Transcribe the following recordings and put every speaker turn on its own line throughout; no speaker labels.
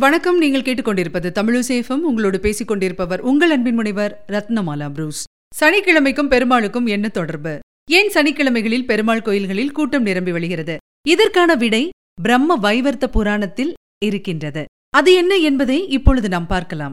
வணக்கம் நீங்கள் கேட்டுக்கொண்டிருப்பது தமிழுசேஃபம் உங்களோடு பேசிக் கொண்டிருப்பவர் உங்கள் அன்பின் முனைவர் ரத்னமாலா புரூஸ். சனிக்கிழமைக்கும் பெருமாளுக்கும் என்ன தொடர்பு? ஏன் சனிக்கிழமைகளில் பெருமாள் கோயில்களில் கூட்டம் நிரம்பி வழிகிறது? இதற்கான விடை பிரம்ம வைவர்த்த புராணத்தில் இருக்கின்றது. அது என்ன என்பதை இப்பொழுது நாம் பார்க்கலாம்.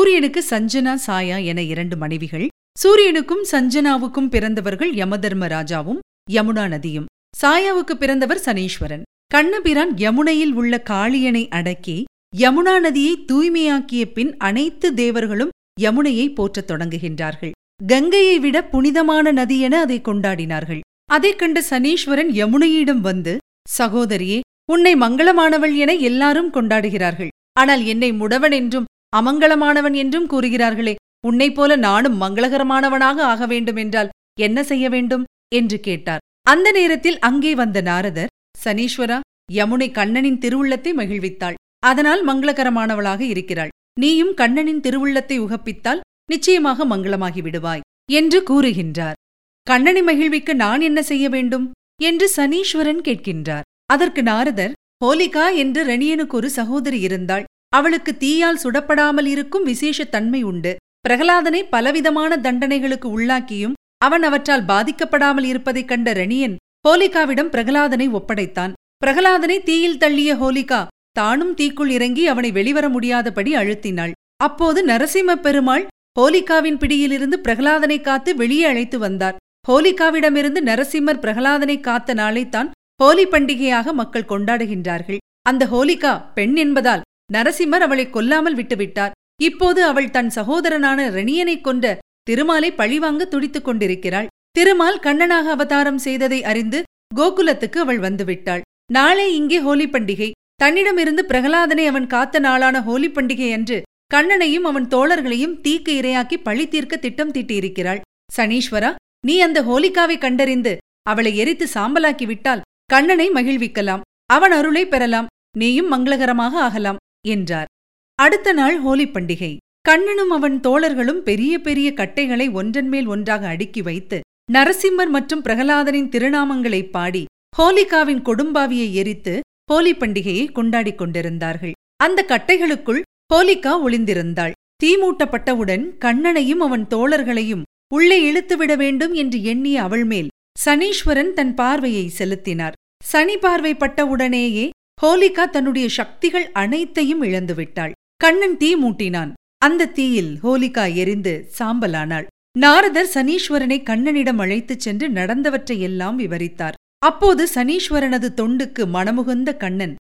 சூரியனுக்கு சஞ்சனா சாயா என இரண்டு மனைவிகள் சூரியனுக்கும் சஞ்சனாவுக்கும் பிறந்தவர்கள் யமதர்ம ராஜாவும் யமுனா நதியும். சாயாவுக்கு பிறந்தவர் சனீஸ்வரன். கண்ணபிரான் யமுனையில் உள்ள காளியனை அடக்கி யமுனா நதியை தூய்மையாக்கிய பின் அனைத்து தேவர்களும் யமுனையை போற்றத் தொடங்குகின்றார்கள். கங்கையை விட புனிதமான நதி என அதை கொண்டாடினார்கள். அதைக் கண்ட சனீஸ்வரன் யமுனையிடம் வந்து சகோதரியே உன்னை மங்களமானவள் என எல்லாரும் கொண்டாடுகிறார்கள். ஆனால் என்னை முடவன் என்றும் அமங்கலமானவன் என்றும் கூறுகிறார்களே உன்னைப் போல நானும் மங்களகரமானவனாக ஆக வேண்டும் என்றால் என்ன செய்ய வேண்டும்? என்று கேட்டார். அந்த நேரத்தில் அங்கே வந்த நாரதர் சனீஸ்வரா யமுனை கண்ணனின் திருவுள்ளத்தை மகிழ்வித்தாள். அதனால் மங்களகரமானவளாக இருக்கிறாள். நீயும் கண்ணனின் திருவுள்ளத்தை உகப்பித்தால் நிச்சயமாக மங்களமாகி விடுவாய் என்று கூறுகின்றார். கண்ணனை மகிழ்விக்க நான் என்ன செய்ய வேண்டும்? என்று சனீஸ்வரன் கேட்கின்றார். அதற்கு நாரதர் ஹோலிகா என்று ரணியனுக்கு ஒரு சகோதரி இருந்தாள். அவளுக்கு தீயால் சுடப்படாமல் இருக்கும் விசேஷ தன்மை உண்டு. பிரகலாதனை பலவிதமான தண்டனைகளுக்கு உள்ளாக்கியும் அவன் அவற்றால் பாதிக்கப்படாமல் இருப்பதைக் கண்ட ரணியன் ஹோலிகாவிடம் பிரகலாதனை ஒப்படைத்தான். பிரகலாதனை தீயில் தள்ளிய ஹோலிகா தானும் தீக்குள் இறங்கி அவனை வெளிவர முடியாதபடி அழுத்தினாள். அப்போது நரசிம்ம பெருமாள் ஹோலிகாவின் பிடியிலிருந்து பிரகலாதனை காத்து வெளியே அழைத்து வந்தார். ஹோலிகாவிடமிருந்து நரசிம்மர் பிரகலாதனை காத்த நாளைத்தான் ஹோலி பண்டிகையாக மக்கள் கொண்டாடுகின்றார்கள். அந்த ஹோலிகா பெண் என்பதால் நரசிம்மர் அவளை கொல்லாமல் விட்டுவிட்டார். இப்போது அவள் தன் சகோதரனான ரெணியனைக் கொண்ட திருமாலை பழிவாங்க துடித்துக் கொண்டிருக்கிறாள். திருமால் கண்ணனாக அவதாரம் செய்ததை அறிந்து கோகுலத்துக்கு அவள் வந்துவிட்டாள். நாளை இங்கே ஹோலி பண்டிகை. தன்னிடமிருந்து பிரகலாதனை அவன் காத்த நாளான ஹோலி பண்டிகை அன்று கண்ணனையும் அவன் தோழர்களையும் தீக்கு இரையாக்கி பழி தீர்க்க திட்டம் தீட்டியிருக்கிறாள். சனீஸ்வரா நீ அந்த ஹோலிகாவை கண்டறிந்து அவளை எரித்து சாம்பலாக்கி விட்டால் கண்ணனை மகிழ்விக்கலாம். அவன் அருளை பெறலாம். நீயும் மங்களகரமாக ஆகலாம். என்றார். அடுத்த நாள் ஹோலி பண்டிகை. கண்ணனும் அவன் தோழர்களும் பெரிய பெரிய கட்டைகளை ஒன்றன் மேல் ஒன்றாக அடுக்கி வைத்து நரசிம்மர் மற்றும் பிரகலாதனின் திருநாமங்களை பாடி ஹோலிகாவின் கொடும்பாவியை எரித்து ஹோலி பண்டிகையை கொண்டாடிக் கொண்டிருந்தார்கள். அந்த கட்டைகளுக்குள் ஹோலிகா ஒளிந்திருந்தாள். தீமூட்டப்பட்டவுடன் கண்ணனையும் அவன் தோழர்களையும் உள்ளே இழுத்துவிட வேண்டும் என்று எண்ணிய அவள் மேல் சனீஸ்வரன் தன் பார்வையை செலுத்தினார். சனி பார்வை பட்டவுடனேயே ஹோலிகா தன்னுடைய சக்திகள் அனைத்தையும் இழந்துவிட்டாள். கண்ணன் தீ மூட்டினான். அந்த தீயில் ஹோலிகா எரிந்து சாம்பலானாள். நாரதர் சனீஸ்வரனை கண்ணனிடம் அழைத்துச் சென்று நடந்தவற்றையெல்லாம் விவரித்தார். அப்போது சனீஸ்வரனது தொண்டுக்கு மனமுகுந்த கண்ணன்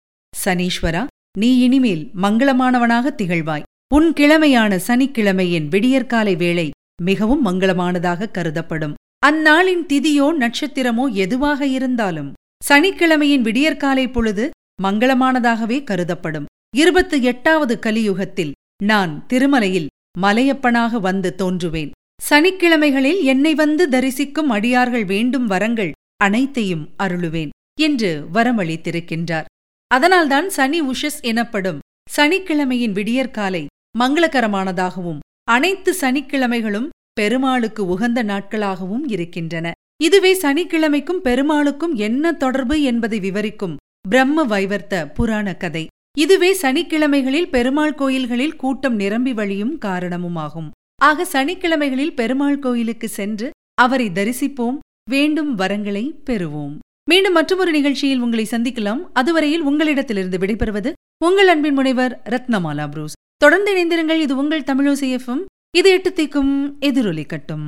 சனீஸ்வரா நீ இனிமேல் மங்களமானவனாக திகழ்வாய். உன் கிழமையான சனிக்கிழமையின் விடியற்காலை வேளை மிகவும் மங்களமானதாக கருதப்படும். அந்நாளின் திதியோ நட்சத்திரமோ எதுவாக இருந்தாலும் சனிக்கிழமையின் விடியற்காலை பொழுது மங்களமானதாகவே கருதப்படும். இருபத்து எட்டாவது கலியுகத்தில் நான் திருமலையில் மலையப்பனாக வந்து தோன்றுவேன். சனிக்கிழமைகளில் என்னை வந்து தரிசிக்கும் அடியார்கள் வேண்டும் வரங்கள் அனைத்தையும் அருளுவேன் என்று வரமளித்திருக்கின்றார். அதனால்தான் சனி உஷஸ் எனப்படும் சனிக்கிழமையின் விடியற்காலை மங்களகரமானதாகவும் அனைத்து சனிக்கிழமைகளும் பெருமாளுக்கு உகந்த நாட்களாகவும் இருக்கின்றன. இதுவே சனிக்கிழமைக்கும் பெருமாளுக்கும் என்ன தொடர்பு என்பதை விவரிக்கும் பிரம்ம வைவர்த்த புராண கதை. இதுவே சனிக்கிழமைகளில் பெருமாள் கோயில்களில் கூட்டம் நிரம்பி வழியும் காரணமுமாகும். ஆக சனிக்கிழமைகளில் பெருமாள் கோயிலுக்கு சென்று அவரை தரிசிப்போம் வேண்டும் வரங்களை பெறுவோம். மீண்டும் மற்றொரு நிகழ்ச்சியில் உங்களை சந்திக்கலாம். அதுவரையில் உங்களிடத்திலிருந்து விடைபெறுவது உங்கள் அன்பின் முனைவர் ரத்னமாலா புரூஸ். தொடர்ந்து இணைந்திருங்கள். இது உங்கள் தமிழோசையஃபம் இது எட்டு தீக்கும் எதிரொலிக்கட்டும்